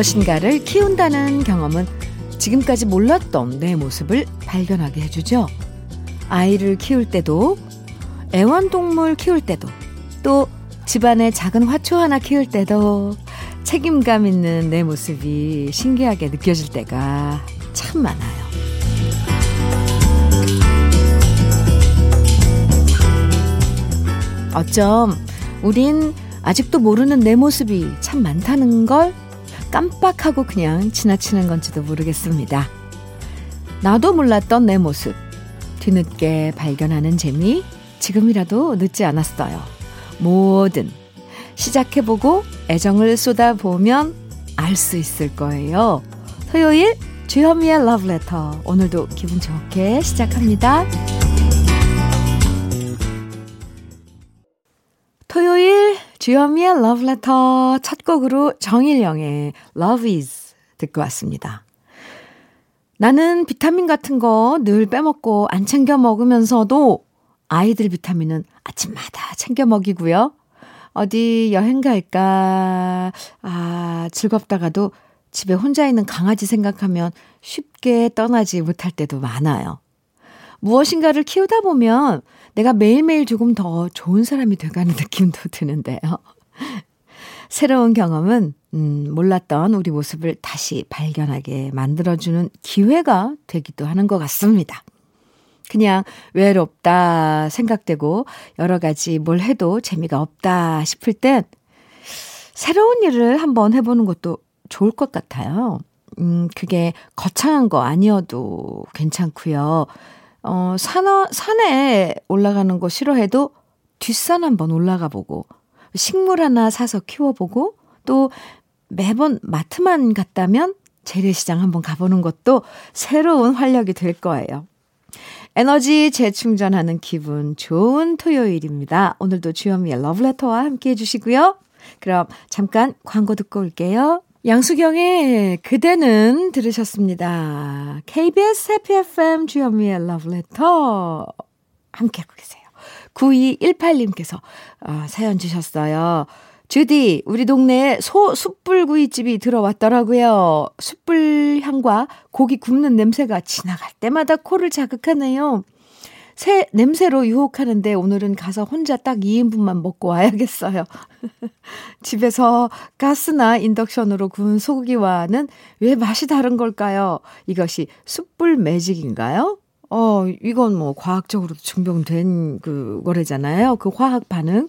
무엇인가를 키운다는 경험은 지금까지 몰랐던 내 모습을 발견하게 해주죠. 아이를 키울 때도, 애완동물 키울 때도, 또 집안의 작은 화초 하나 키울 때도 책임감 있는 내 모습이 신기하게 느껴질 때가 참 많아요. 어쩜 우린 아직도 모르는 내 모습이 참 많다는 걸 깜빡하고 그냥 지나치는 건지도 모르겠습니다. 나도 몰랐던 내 모습, 뒤늦게 발견하는 재미, 지금이라도 늦지 않았어요. 뭐든 시작해보고 애정을 쏟아보면 알 수 있을 거예요. 토요일 주현미의 러브레터. 오늘도 기분 좋게 시작합니다. 주현미의 러브레터 첫 곡으로 정일영의 Love is 듣고 왔습니다. 나는 비타민 같은 거 늘 빼먹고 안 챙겨 먹으면서도 아이들 비타민은 아침마다 챙겨 먹이고요. 어디 여행 갈까? 아, 즐겁다가도 집에 혼자 있는 강아지 생각하면 쉽게 떠나지 못할 때도 많아요. 무엇인가를 키우다 보면 내가 매일매일 조금 더 좋은 사람이 돼가는 느낌도 드는데요. 새로운 경험은, 음, 몰랐던 우리 모습을 다시 발견하게 만들어주는 기회가 되기도 하는 것 같습니다. 그냥 외롭다 생각되고 여러 가지 뭘 해도 재미가 없다 싶을 땐 새로운 일을 한번 해보는 것도 좋을 것 같아요. 음, 그게 거창한 거 아니어도 괜찮고요. 어, 산, 산에 올라가는 거 싫어해도 뒷산 한번 올라가 보고, 식물 하나 사서 키워보고, 또 매번 마트만 갔다면 재래시장 한번 가보는 것도 새로운 활력이 될 거예요. 에너지 재충전하는 기분 좋은 토요일입니다. 오늘도 주현미의 러브레터와 함께 해주시고요. 그럼 잠깐 광고 듣고 올게요. 양수경의 그대는 들으셨습니다. KBS 해피 FM 주현미의 러브레터 함께하고 계세요. 9218님께서 어, 사연 주셨어요. 주디, 우리 동네에 소 숯불구이집이 들어왔더라고요. 숯불 향과 고기 굽는 냄새가 지나갈 때마다 코를 자극하네요. 새 냄새로 유혹하는데 오늘은 가서 혼자 딱 2인분만 먹고 와야겠어요. 집에서 가스나 인덕션으로 구운 소고기와는 왜 맛이 다른 걸까요? 이것이 숯불 매직인가요? 어, 이건 뭐 과학적으로도 증명된 그 거래잖아요. 그 화학 반응.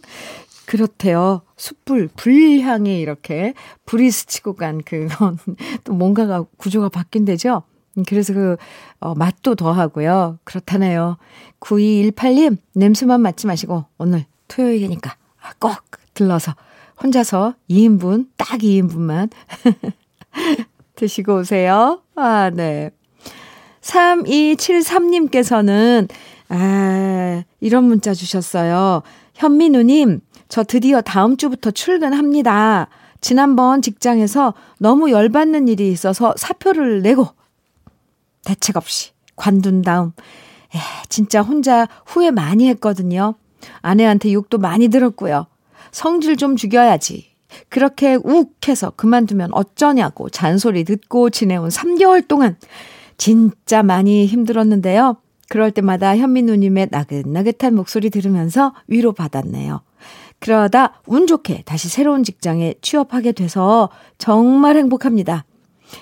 그렇대요. 숯불, 불향에 이렇게 불이 스치고 간 그건 또 뭔가가 구조가 바뀐대죠. 그래서 그, 어, 맛도 더 하고요. 그렇다네요. 9218님, 냄새만 맡지 마시고, 오늘 토요일이니까 꼭 들러서 혼자서 2인분, 딱 2인분만 드시고 오세요. 아, 네. 3273님께서는, 아, 이런 문자 주셨어요. 현민우님, 저 드디어 다음 주부터 출근합니다. 지난번 직장에서 너무 열받는 일이 있어서 사표를 내고 대책 없이 관둔 다음 에, 진짜 혼자 후회 많이 했거든요. 아내한테 욕도 많이 들었고요. 성질 좀 죽여야지. 그렇게 욱해서 그만두면 어쩌냐고 잔소리 듣고 지내온 3개월 동안 진짜 많이 힘들었는데요. 그럴 때마다 현민 누님의 나긋나긋한 목소리 들으면서 위로받았네요. 그러다 운 좋게 다시 새로운 직장에 취업하게 돼서 정말 행복합니다.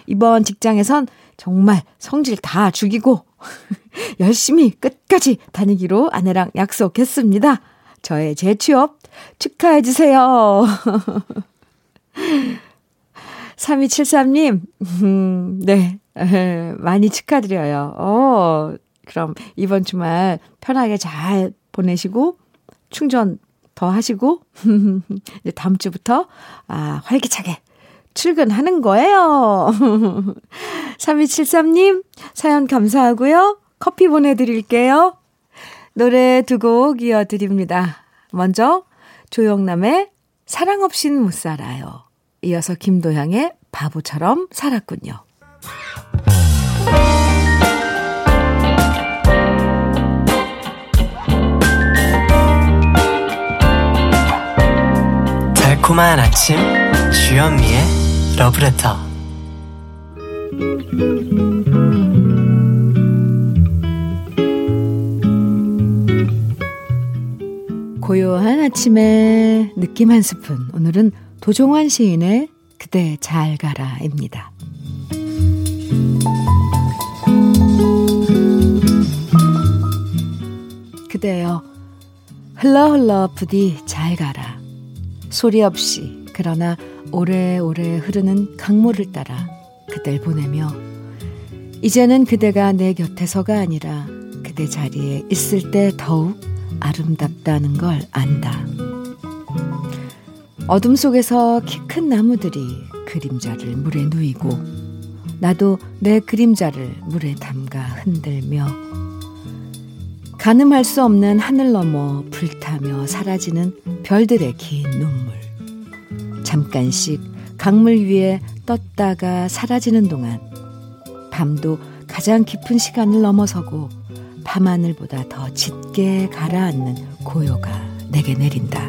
이번 직장에선 정말 성질 다 죽이고 열심히 끝까지 다니기로 아내랑 약속했습니다. 저의 재취업 축하해 주세요. 3273님, 음, 네, 많이 축하드려요. 어, 그럼 이번 주말 편하게 잘 보내시고, 충전 더 하시고, 이제 다음 주부터, 아, 활기차게 출근하는 거예요. 3273님, 사연 감사하고요. 커피 보내드릴게요. 노래 두 곡 이어드립니다. 먼저, 조영남의 사랑 없인 못 살아요. 이어서 김도향의 바보처럼 살았군요. 달콤한 아침 주현미의 러브레터 고요한 아침에 느낌 한 스푼. 오늘은 도종환 시인의 그대 잘 가라입니다. 그대여 흘러 흘러 부디 잘 가라. 소리 없이 그러나 오래오래 흐르는 강물을 따라 그댈 보내며 이제는 그대가 내 곁에서가 아니라 그대 자리에 있을 때 더욱 아름답다는 걸 안다. 어둠 속에서 키 큰 나무들이 그림자를 물에 누이고 나도 내 그림자를 물에 담가 흔들며 가늠할 수 없는 하늘 너머 불타며 사라지는 별들의 긴 눈물 잠깐씩 강물 위에 떴다가 사라지는 동안 밤도 가장 깊은 시간을 넘어서고 밤하늘보다 더 짙게 가라앉는 고요가 내게 내린다.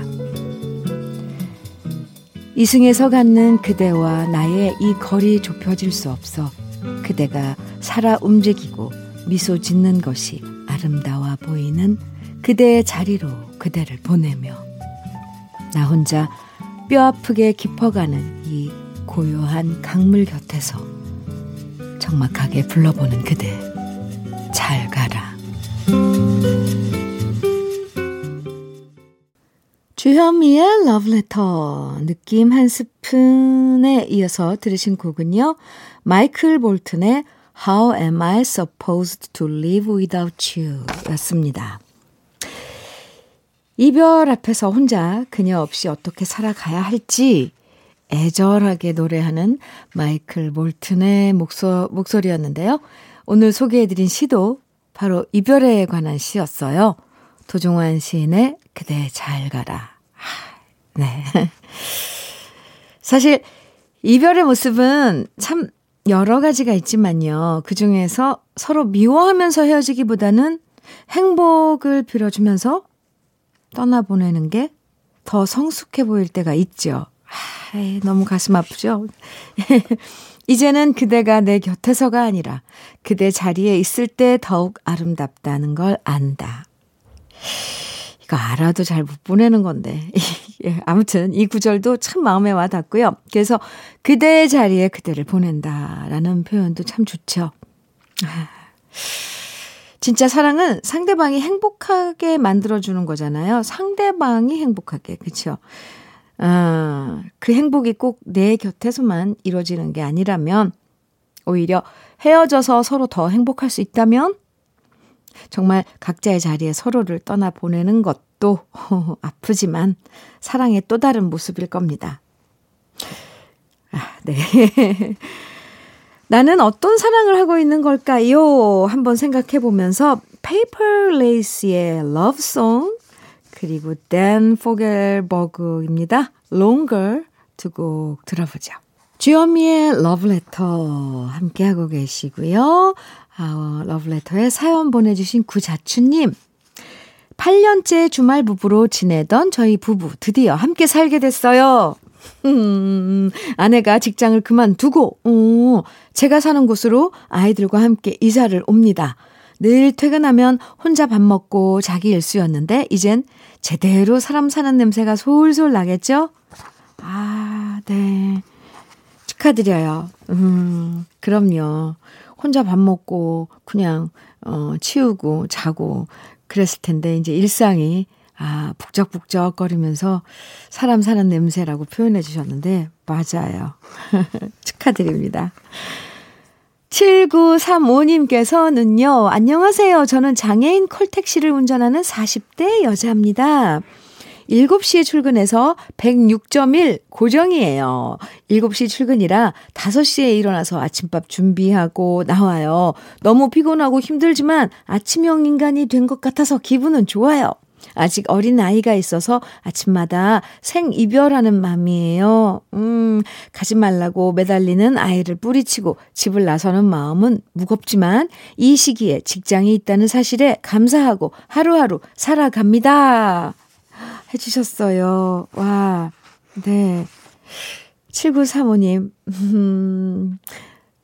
이승에서 갖는 그대와 나의 이 거리 좁혀질 수 없어 그대가 살아 움직이고 미소 짓는 것이 아름다워 보이는 그대의 자리로 그대를 보내며 나 혼자 뼈 아프게 깊어가는 이 고요한 강물 곁에서 적막하게 불러보는 그대 잘 가라. 주현미의 러브레터 느낌 한 스푼에 이어서 들으신 곡은요. 마이클 볼튼의 How am I supposed to live without you? 였습니다. 이별 앞에서 혼자 그녀 없이 어떻게 살아가야 할지 애절하게 노래하는 마이클 볼튼의 목소, 목소리였는데요. 오늘 소개해드린 시도 바로 이별에 관한 시였어요. 도종환 시인의 그대 잘 가라. 네. 사실 이별의 모습은 참 여러 가지가 있지만요. 그 중에서 서로 미워하면서 헤어지기보다는 행복을 빌어주면서 떠나보내는 게 더 성숙해 보일 때가 있죠. 아, 너무 가슴 아프죠? 이제는 그대가 내 곁에서가 아니라 그대 자리에 있을 때 더욱 아름답다는 걸 안다. 이거 알아도 잘 못 보내는 건데. 예, 아무튼 이 구절도 참 마음에 와 닿고요. 그래서 그대의 자리에 그대를 보낸다라는 표현도 참 좋죠. 아, 진짜 사랑은 상대방이 행복하게 만들어주는 거잖아요. 상대방이 행복하게. 그쵸? 아, 그 행복이 꼭 내 곁에서만 이루어지는 게 아니라면 오히려 헤어져서 서로 더 행복할 수 있다면 정말 각자의 자리에 서로를 떠나 보내는 것도 아프지만 사랑의 또 다른 모습일 겁니다. 아, 네. 나는 어떤 사랑을 하고 있는 걸까요? 한번 생각해 보면서 페이퍼 레이스의 Song 그리고 댄 포겔버그입니다. Longer 두곡 들어보죠. 주현미의 러브레터 함께하고 계시고요. 아, 러브레터에 사연 보내주신 구자춘님. 8년째 주말 부부로 지내던 저희 부부 드디어 함께 살게 됐어요. 음, 아내가 직장을 그만두고, 오, 제가 사는 곳으로 아이들과 함께 이사를 옵니다. 늘 퇴근하면 혼자 밥 먹고 자기 일수였는데, 이젠 제대로 사람 사는 냄새가 솔솔 나겠죠? 아, 네. 축하드려요. 음, 그럼요. 혼자 밥 먹고 그냥 어 치우고 자고 그랬을 텐데 이제 일상이 아, 북적북적 거리면서 사람 사는 냄새라고 표현해 주셨는데 맞아요. 축하드립니다. 7935님께서는요, 안녕하세요. 저는 장애인 콜택시를 운전하는 40대 여자입니다. 7시에 출근해서 106.1 고정이에요. 7시 출근이라 5시에 일어나서 아침밥 준비하고 나와요. 너무 피곤하고 힘들지만 아침형 인간이 된 것 같아서 기분은 좋아요. 아직 어린 아이가 있어서 아침마다 생이별하는 마음이에요. 음, 가지 말라고 매달리는 아이를 뿌리치고 집을 나서는 마음은 무겁지만 이 시기에 직장이 있다는 사실에 감사하고 하루하루 살아갑니다. 해주셨어요. 와, 네. 7935님, 음,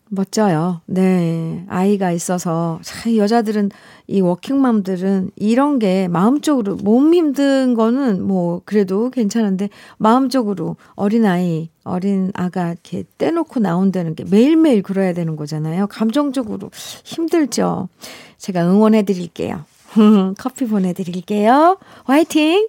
멋져요. 네. 아이가 있어서, 참, 여자들은, 이 워킹맘들은 이런 게 마음적으로, 몸 힘든 거는 뭐, 그래도 괜찮은데, 마음적으로 어린아이, 어린 아가 이렇게 떼놓고 나온다는 게 매일매일 그래야 되는 거잖아요. 감정적으로 힘들죠. 제가 응원해 드릴게요. 커피 보내드릴게요. 화이팅!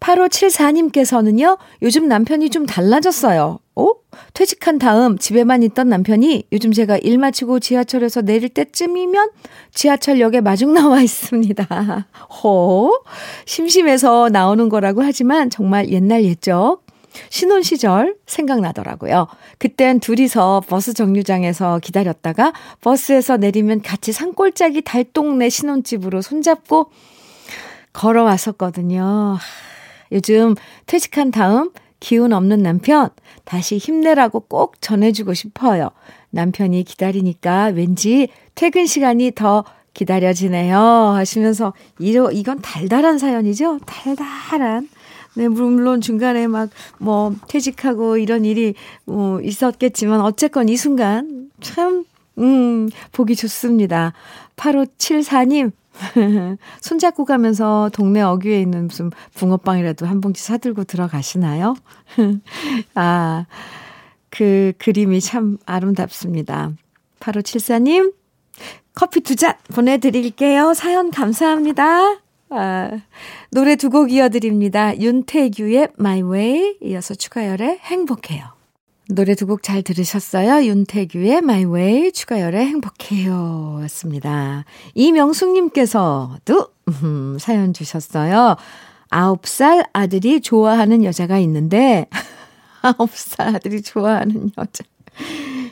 8574님께서는요, 요즘 남편이 좀 달라졌어요. 어? 퇴직한 다음 집에만 있던 남편이 요즘 제가 일 마치고 지하철에서 내릴 때쯤이면 지하철역에 마중 나와 있습니다. 호? 심심해서 나오는 거라고 하지만 정말 옛날 옛적 신혼 시절 생각나더라고요. 그땐 둘이서 버스 정류장에서 기다렸다가 버스에서 내리면 같이 산골짜기 달동네 신혼집으로 손잡고 걸어왔었거든요. 요즘 퇴직한 다음 기운 없는 남편 다시 힘내라고 꼭 전해주고 싶어요. 남편이 기다리니까 왠지 퇴근 시간이 더 기다려지네요. 하시면서 이러, 이건 달달한 사연이죠? 달달한. 네, 물론 중간에 막 뭐 퇴직하고 이런 일이 뭐 있었겠지만 어쨌건 이 순간 참, 음, 보기 좋습니다. 8574님, 손잡고 가면서 동네 어귀에 있는 무슨 붕어빵이라도 한 봉지 사들고 들어가시나요? 아, 그 그림이 참 아름답습니다. 8574님, 커피 두 잔 보내드릴게요. 사연 감사합니다. 아, 노래 두 곡 이어드립니다. 윤태규의 My Way, 이어서 추가열의 행복해요. 노래 두 곡 잘 들으셨어요? 윤태규의 My Way, 추가열의 행복해요. 였습니다. 이명숙님께서도 음, 사연 주셨어요. 아홉 살 아들이 좋아하는 여자가 있는데, 아홉 살 아들이 좋아하는 여자.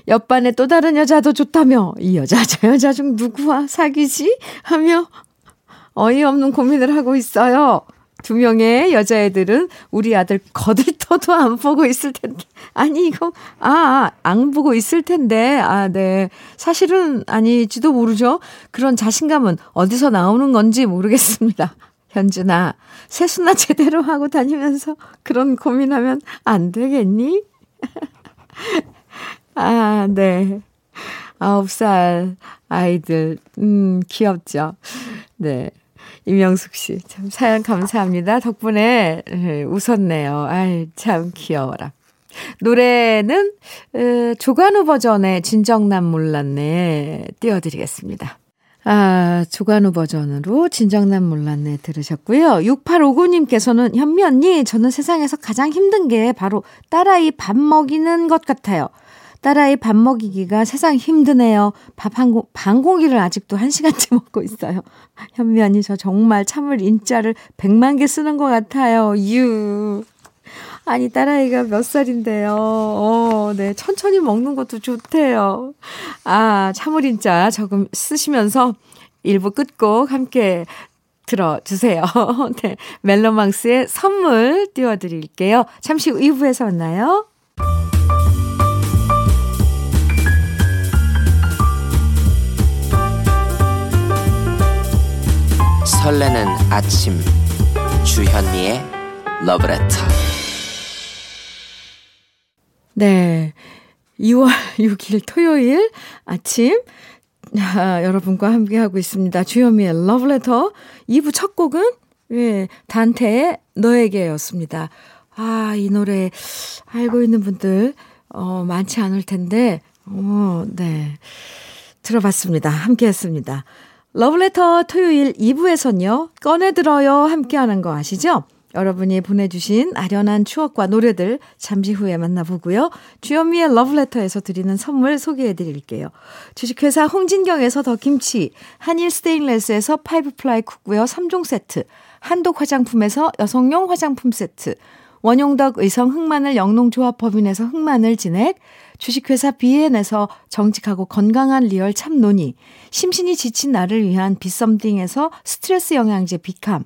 옆반에 또 다른 여자도 좋다며, 이 여자, 저 여자 중 누구와 사귀지? 하며 어이없는 고민을 하고 있어요. 두 명의 여자애들은 우리 아들 거들떠도 안 보고 있을 텐데. 아니, 이거, 아, 안 보고 있을 텐데. 아, 네. 사실은 아니지도 모르죠. 그런 자신감은 어디서 나오는 건지 모르겠습니다. 현준아, 세수나 제대로 하고 다니면서 그런 고민하면 안 되겠니? 아, 네. 아홉 살 아이들, 음, 귀엽죠. 네. 이명숙 씨, 참 사연 감사합니다. 덕분에 웃었네요. 아이, 참 귀여워라. 노래는 에, 조관우 버전의 진정남 몰랐네 띄워드리겠습니다. 아, 조관우 버전으로 진정남 몰랐네 들으셨고요. 6859님께서는 현미 언니, 저는 세상에서 가장 힘든 게 바로 딸아이 밥 먹이는 것 같아요. 딸아이 밥 먹이기가 세상 힘드네요. 밥 한 공, 반 공기를 아직도 한 시간째 먹고 있어요. 현미 언니, 저 정말 참을 인자를 100만 개 쓰는 것 같아요. 유. 아니, 딸아이가 몇 살인데요. 어, 네. 천천히 먹는 것도 좋대요. 아, 참을 인자 조금 쓰시면서 일부 끝곡 함께 들어주세요. 네. 멜로망스의 선물 띄워드릴게요. 잠시 후 2부에서 만나요. 설레는 아침 주현미의 러브레터 네. 2월 6일 토요일 아침 아, 여러분과 함께하고 있습니다. 주현미의 러브레터 2부 첫 곡은 예, 단테의 너에게였습니다. 아, 이 노래 알고 있는 분들 어, 많지 않을 텐데 어, 네. 들어봤습니다. 함께 했습니다. 러브레터 토요일 2부에선요, 꺼내들어요 함께하는 거 아시죠? 여러분이 보내주신 아련한 추억과 노래들 잠시 후에 만나보고요. 주현미의 러브레터에서 드리는 선물 소개해 드릴게요. 주식회사 홍진경에서 더 김치, 한일 스테인레스에서 five ply cookware 3종 세트, 한독 화장품에서 여성용 화장품 세트, 원용덕 의성 흑마늘 영농조합 법인에서 흑마늘 진액, 주식회사 비엔에서 정직하고 건강한 리얼 참논이, 심신이 지친 나를 위한 비썸띵에서 스트레스 영양제 비캄,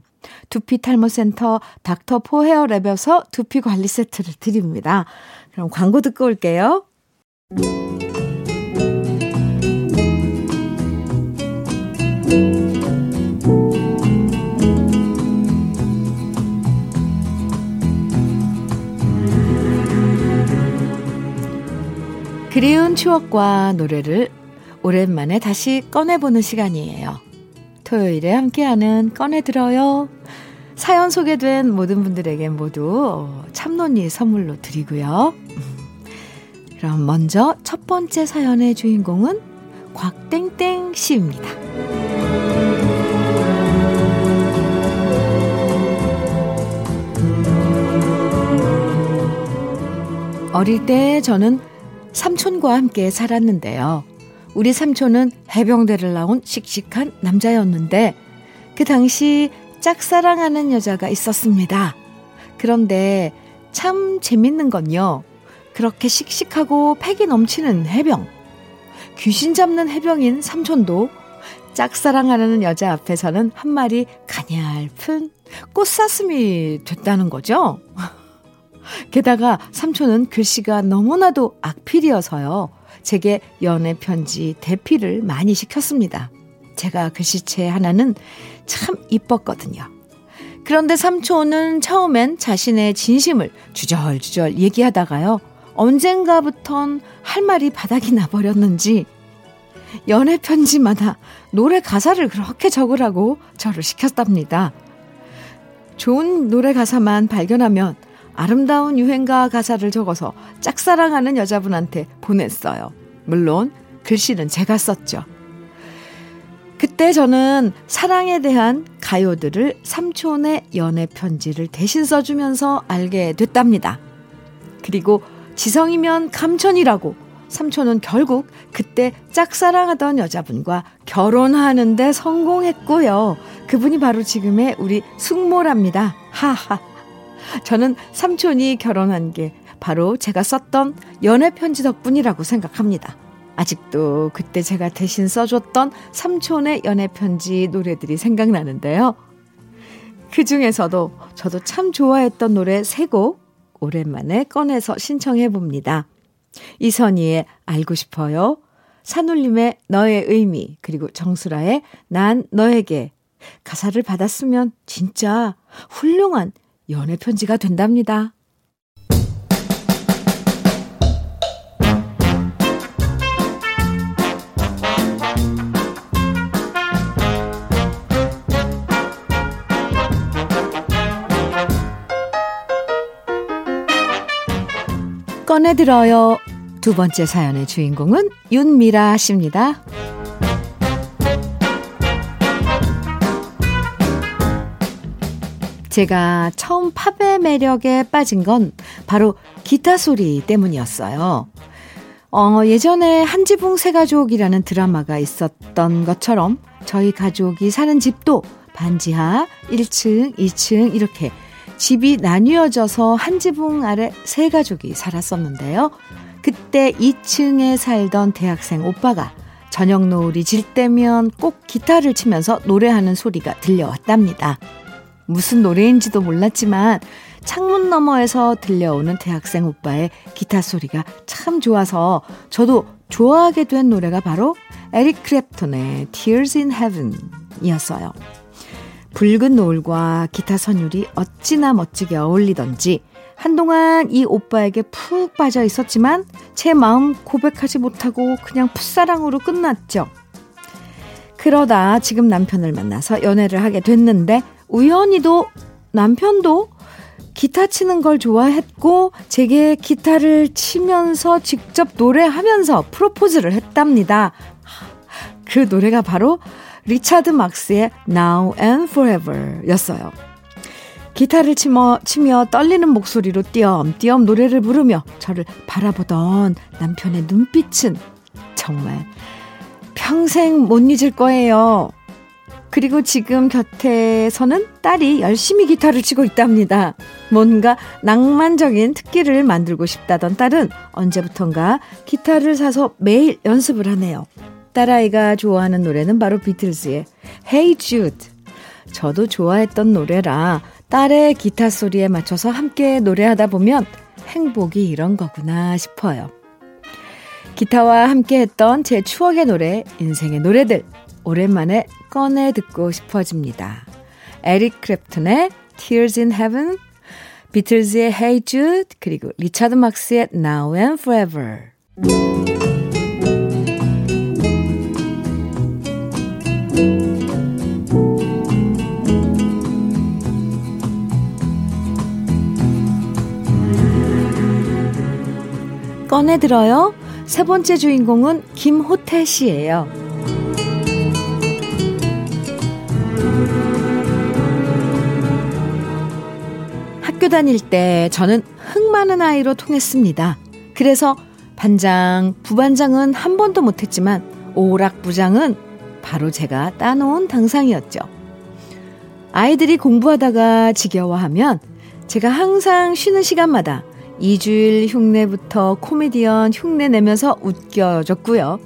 두피 탈모센터 닥터 포 헤어랩에서 두피 관리 세트를 드립니다. 그럼 광고 듣고 올게요. 그리운 추억과 노래를 오랜만에 다시 꺼내보는 시간이에요. 토요일에 함께하는 꺼내들어요. 사연 소개된 모든 분들에게 모두 참론이 선물로 드리고요. 그럼 먼저 첫 번째 사연의 주인공은 곽땡땡 씨입니다. 어릴 때 저는 삼촌과 함께 살았는데요. 우리 삼촌은 해병대를 나온 씩씩한 남자였는데 그 당시 짝사랑하는 여자가 있었습니다. 그런데 참 재밌는 건요. 그렇게 씩씩하고 패기 넘치는 해병. 귀신 잡는 해병인 삼촌도 짝사랑하는 여자 앞에서는 한 마리 가냘픈 꽃사슴이 됐다는 거죠. 게다가 삼촌은 글씨가 너무나도 악필이어서요. 제게 연애 편지 대피를 많이 시켰습니다. 제가 글씨체 하나는 참 이뻤거든요. 그런데 삼촌은 처음엔 자신의 진심을 주절주절 얘기하다가요. 언젠가부턴 할 말이 바닥이 나버렸는지 연애 편지마다 노래 가사를 그렇게 적으라고 저를 시켰답니다. 좋은 노래 가사만 발견하면 아름다운 유행가 가사를 적어서 짝사랑하는 여자분한테 보냈어요. 물론 글씨는 제가 썼죠. 그때 저는 사랑에 대한 가요들을 삼촌의 연애 편지를 대신 써주면서 알게 됐답니다. 그리고 지성이면 감천이라고 삼촌은 결국 그때 짝사랑하던 여자분과 결혼하는데 성공했고요. 그분이 바로 지금의 우리 숙모랍니다. 하하. 저는 삼촌이 결혼한 게 바로 제가 썼던 연애 편지 덕분이라고 생각합니다. 아직도 그때 제가 대신 써줬던 삼촌의 연애 편지 노래들이 생각나는데요. 그 중에서도 저도 참 좋아했던 노래 세 곡 오랜만에 꺼내서 신청해 봅니다. 이선희의 알고 싶어요. 산울림의 너의 의미, 그리고 정수라의 난 너에게 가사를 받았으면 진짜 훌륭한 연애 편지가 된답니다. 꺼내들어요. 두 번째 사연의 주인공은 윤미라 씨입니다. 제가 처음 팝의 매력에 빠진 건 바로 기타 소리 때문이었어요. 어, 예전에 한지붕 새가족이라는 드라마가 있었던 것처럼 저희 가족이 사는 집도 반지하 1층, 2층 이렇게 집이 나뉘어져서 한 지붕 아래 세 가족이 살았었는데요. 그때 2층에 살던 대학생 오빠가 저녁 노을이 질 때면 꼭 기타를 치면서 노래하는 소리가 들려왔답니다. 무슨 노래인지도 몰랐지만 창문 너머에서 들려오는 대학생 오빠의 기타 소리가 참 좋아서 저도 좋아하게 된 노래가 바로 에릭 크랩톤의 Tears in Heaven 이었어요. 붉은 노을과 기타 선율이 어찌나 멋지게 어울리던지 한동안 이 오빠에게 푹 빠져 있었지만 제 마음 고백하지 못하고 그냥 풋사랑으로 끝났죠. 그러다 지금 남편을 만나서 연애를 하게 됐는데 우연히도 남편도 기타 치는 걸 좋아했고 제게 기타를 치면서 직접 노래하면서 프로포즈를 했답니다. 그 노래가 바로 리차드 막스의 Now and Forever 였어요. 기타를 치며, 치며 떨리는 목소리로 띄엄띄엄 노래를 부르며 저를 바라보던 남편의 눈빛은 정말 평생 못 잊을 거예요. 그리고 지금 곁에서는 딸이 열심히 기타를 치고 있답니다. 뭔가 낭만적인 특기를 만들고 싶다던 딸은 언제부턴가 기타를 사서 매일 연습을 하네요. 딸아이가 좋아하는 노래는 바로 비틀즈의 Hey Jude. 저도 좋아했던 노래라 딸의 기타 소리에 맞춰서 함께 노래하다 보면 행복이 이런 거구나 싶어요. 기타와 함께 했던 제 추억의 노래, 인생의 노래들, 오랜만에 꺼내 듣고 싶어집니다. 에릭 크랩튼의 Tears in Heaven, 비틀즈의 Hey Jude, 그리고 리차드 막스의 Now and Forever. 꺼내들어요. 세 번째 주인공은 김호태 씨예요. 학교 다닐 때 저는 흥 많은 아이로 통했습니다. 그래서 반장, 부반장은 한 번도 못했지만 오락부장은 바로 제가 따놓은 당상이었죠. 아이들이 공부하다가 지겨워하면 제가 항상 쉬는 시간마다 이주일 흉내부터 코미디언 흉내 내면서 웃겨줬고요.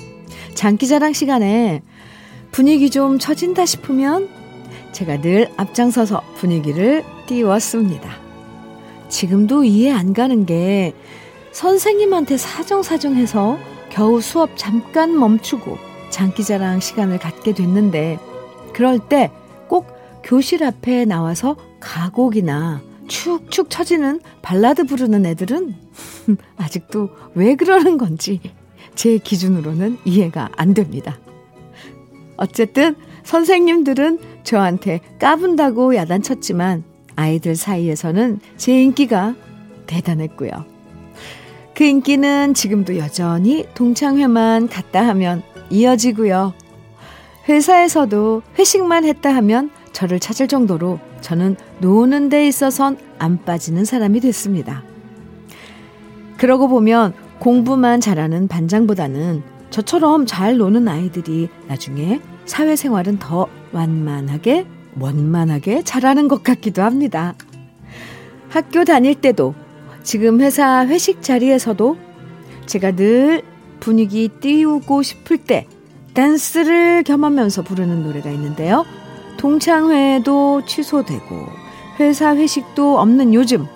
장기자랑 시간에 분위기 좀 처진다 싶으면 제가 늘 앞장서서 분위기를 띄웠습니다. 지금도 이해 안 가는 게 선생님한테 사정사정해서 겨우 수업 잠깐 멈추고 장기자랑 시간을 갖게 됐는데 그럴 때 꼭 교실 앞에 나와서 가곡이나 축축 처지는 발라드 부르는 애들은 아직도 왜 그러는 건지 제 기준으로는 이해가 안 됩니다. 어쨌든 선생님들은 저한테 까분다고 야단쳤지만 아이들 사이에서는 제 인기가 대단했고요. 그 인기는 지금도 여전히 동창회만 갔다 하면 이어지고요. 회사에서도 회식만 했다 하면 저를 찾을 정도로 저는 노는 데 있어선 안 빠지는 사람이 됐습니다. 그러고 보면 공부만 잘하는 반장보다는 저처럼 잘 노는 아이들이 나중에 사회생활은 더 완만하게, 원만하게 잘하는 것 같기도 합니다. 학교 다닐 때도 지금 회사 회식 자리에서도 제가 늘 분위기 띄우고 싶을 때 댄스를 겸하면서 부르는 노래가 있는데요. 동창회도 취소되고 회사 회식도 없는 요즘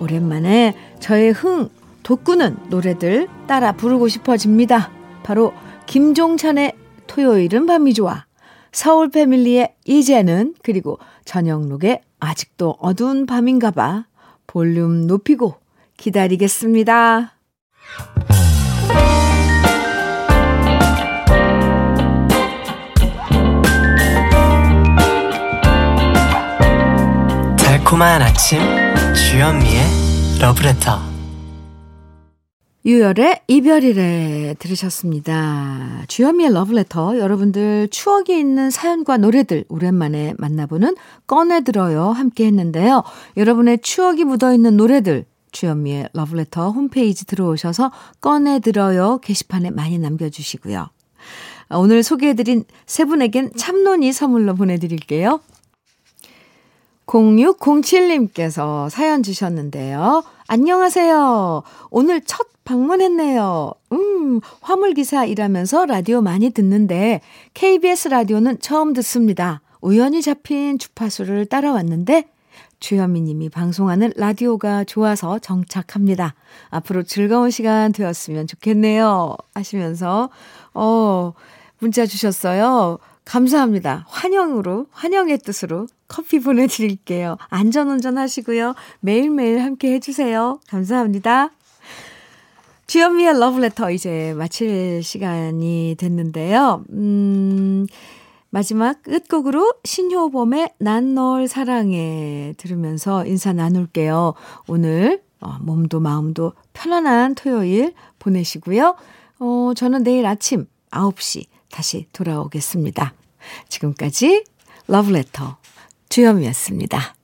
오랜만에 저의 흥 돋구는 노래들 따라 부르고 싶어집니다. 바로 김종찬의 토요일은 밤이 좋아 서울 패밀리의 이제는 그리고 전영록의 아직도 어두운 밤인가 봐 볼륨 높이고 기다리겠습니다. 달콤한 아침 주현미의 러브레터 유열의 이별이래 들으셨습니다. 주현미의 러브레터 여러분들 추억이 있는 사연과 노래들 오랜만에 만나보는 꺼내들어요 함께 했는데요. 여러분의 추억이 묻어있는 노래들 주현미의 러브레터 홈페이지 들어오셔서 꺼내들어요 게시판에 많이 남겨주시고요. 오늘 소개해드린 세 분에겐 참론이 선물로 보내드릴게요. 0607님께서 사연 주셨는데요. 안녕하세요. 오늘 첫 방문했네요. 음, 화물기사 일하면서 라디오 많이 듣는데 KBS 라디오는 처음 듣습니다. 우연히 잡힌 주파수를 따라왔는데 주현미 님이 방송하는 라디오가 좋아서 정착합니다. 앞으로 즐거운 시간 되었으면 좋겠네요. 하시면서, 어, 문자 주셨어요. 감사합니다. 환영으로, 환영의 뜻으로 커피 보내드릴게요. 안전운전 하시고요. 매일매일 함께 해주세요. 감사합니다. 주현미의 러브레터 이제 마칠 시간이 됐는데요. 음, 마지막 끝곡으로 신효범의 난 널 사랑해 들으면서 인사 나눌게요. 오늘 어, 몸도 마음도 편안한 토요일 보내시고요. 어, 저는 내일 아침 9시 다시 돌아오겠습니다. 지금까지 러브레터 주현미였습니다.